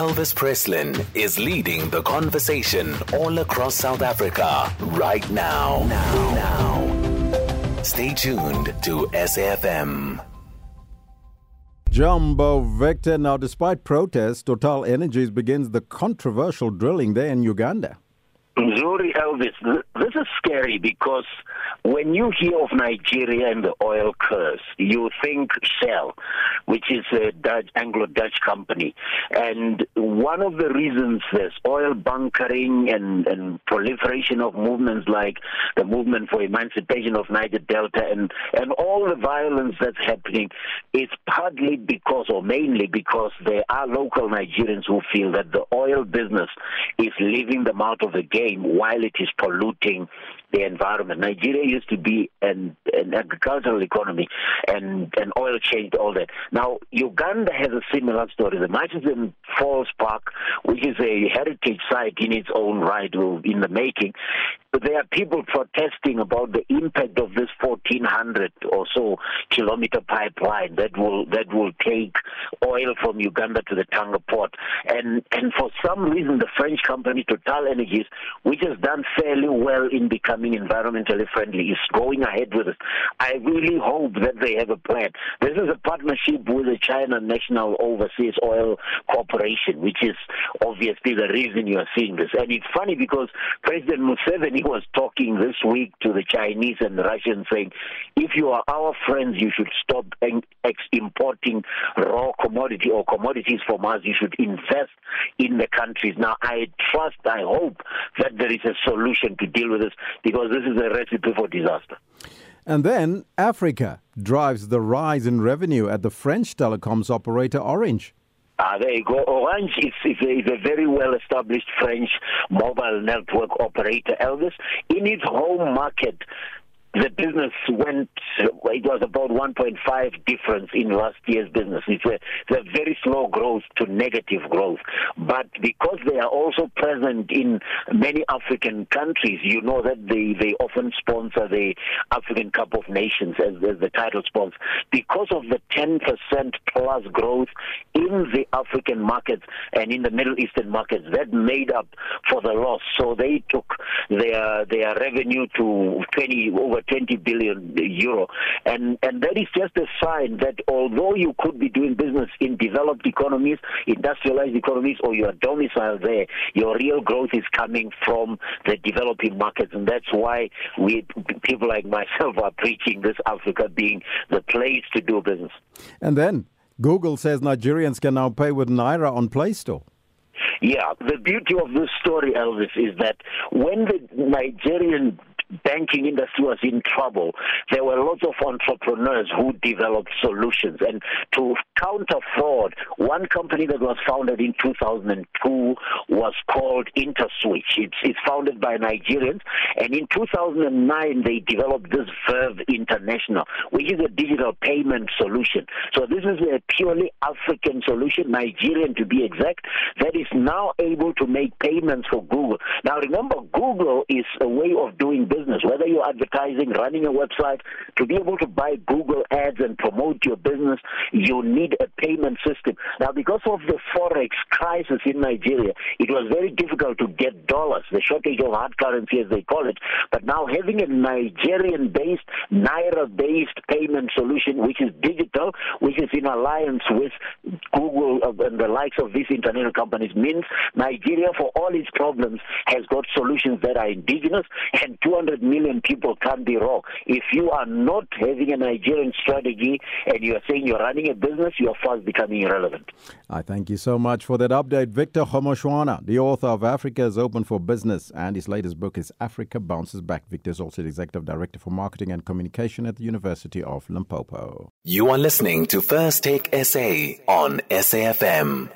Elvis Presslin is leading the conversation all across South Africa right now. Now. now. Stay tuned to SAFM. Jumbo Victor. Now, despite protests, Total Energies begins the controversial drilling there in Uganda. Zuri Elvis, this is scary because when you hear of Nigeria and the oil curse, you think Shell, which is a Dutch, Anglo-Dutch company. And one of the reasons there's oil bunkering and, and proliferation of movements like the movement for emancipation of Niger Delta and, and all the violence that's happening is partly because or mainly because there are local Nigerians who feel that the oil business is leaving them out of the game while it is polluting the environment. Nigeria used to be an, an agricultural economy, and, and oil changed all that. Now, Uganda has a similar story. The Murchison Falls Park, which is a heritage site in its own right, in the making, there are people protesting about the impact of this 1400 or so kilometer pipeline that will that will take oil from Uganda to the Tanga port. And and for some reason, the French company Total Energies, which has done fairly well in becoming environmentally friendly, is going ahead with it. I really hope that they have a plan. This is a partnership with the China National Overseas Oil Corporation, which is obviously the reason you are seeing this. And it's funny because President Museveni was talking this week to the Chinese and Russians saying, if you are our friends, you should stop importing raw commodity or commodities from us. You should invest in the countries. Now, I trust, I hope that there is a solution to deal with this because this is a recipe for disaster. And then Africa drives the rise in revenue at the French telecoms operator Orange. Ah, there you go. Orange is, is, a, is a very well established French mobile network operator, Elvis. In its home market, the business went, it was about 1.5 difference in last year's business. It's a, it's a very slow growth to negative growth. But because they are also present in many African countries, you know that they, they often sponsor the African Cup of Nations as, as the title sponsor. Because of the 10% plus growth in the African markets and in the Middle Eastern markets, that made up for the loss. So they took their, their revenue to 20 over 20 billion euro. And, and that is just a sign that although you could be doing business in developed economies, industrialized economies, or you are domiciled there, your real growth is coming from the developing markets. And that's why we, people like myself are preaching this Africa being the place to do business. And then Google says Nigerians can now pay with Naira on Play Store. Yeah, the beauty of this story, Elvis, is that when the Nigerian banking industry was in trouble, there were lots of entrepreneurs who developed solutions. And to counter fraud, one company that was founded in 2002 was called InterSwitch. It's, it's founded by Nigerians. And in 2009, they developed this Verve International, which is a digital payment solution. So this is a purely African solution, Nigerian to be exact, that is now able to make payments for Google. Now remember, Google is a way of doing business business, whether you're advertising, running a website, to be able to buy Google ads and promote your business, you need a payment system. Now, because of the forex crisis in Nigeria, it was very difficult to get dollars, the shortage of hard currency, as they call it. But now, having a Nigerian based, Naira based payment solution, which is digital, which is in alliance with Google uh, and the likes of these international companies, means Nigeria, for all its problems, has got solutions that are indigenous and 200 million people can't be wrong. If you are not having a Nigerian strategy and you are saying you're running a business, you're fast becoming irrelevant. I thank you so much for that update. Victor Kgomoeswana, the author of Africa is Open for Business, and his latest book is Africa Bounces Back. Victor is also the Executive Director for Marketing and Communication at the University of Limpopo. You are listening to First Take SA SAFM.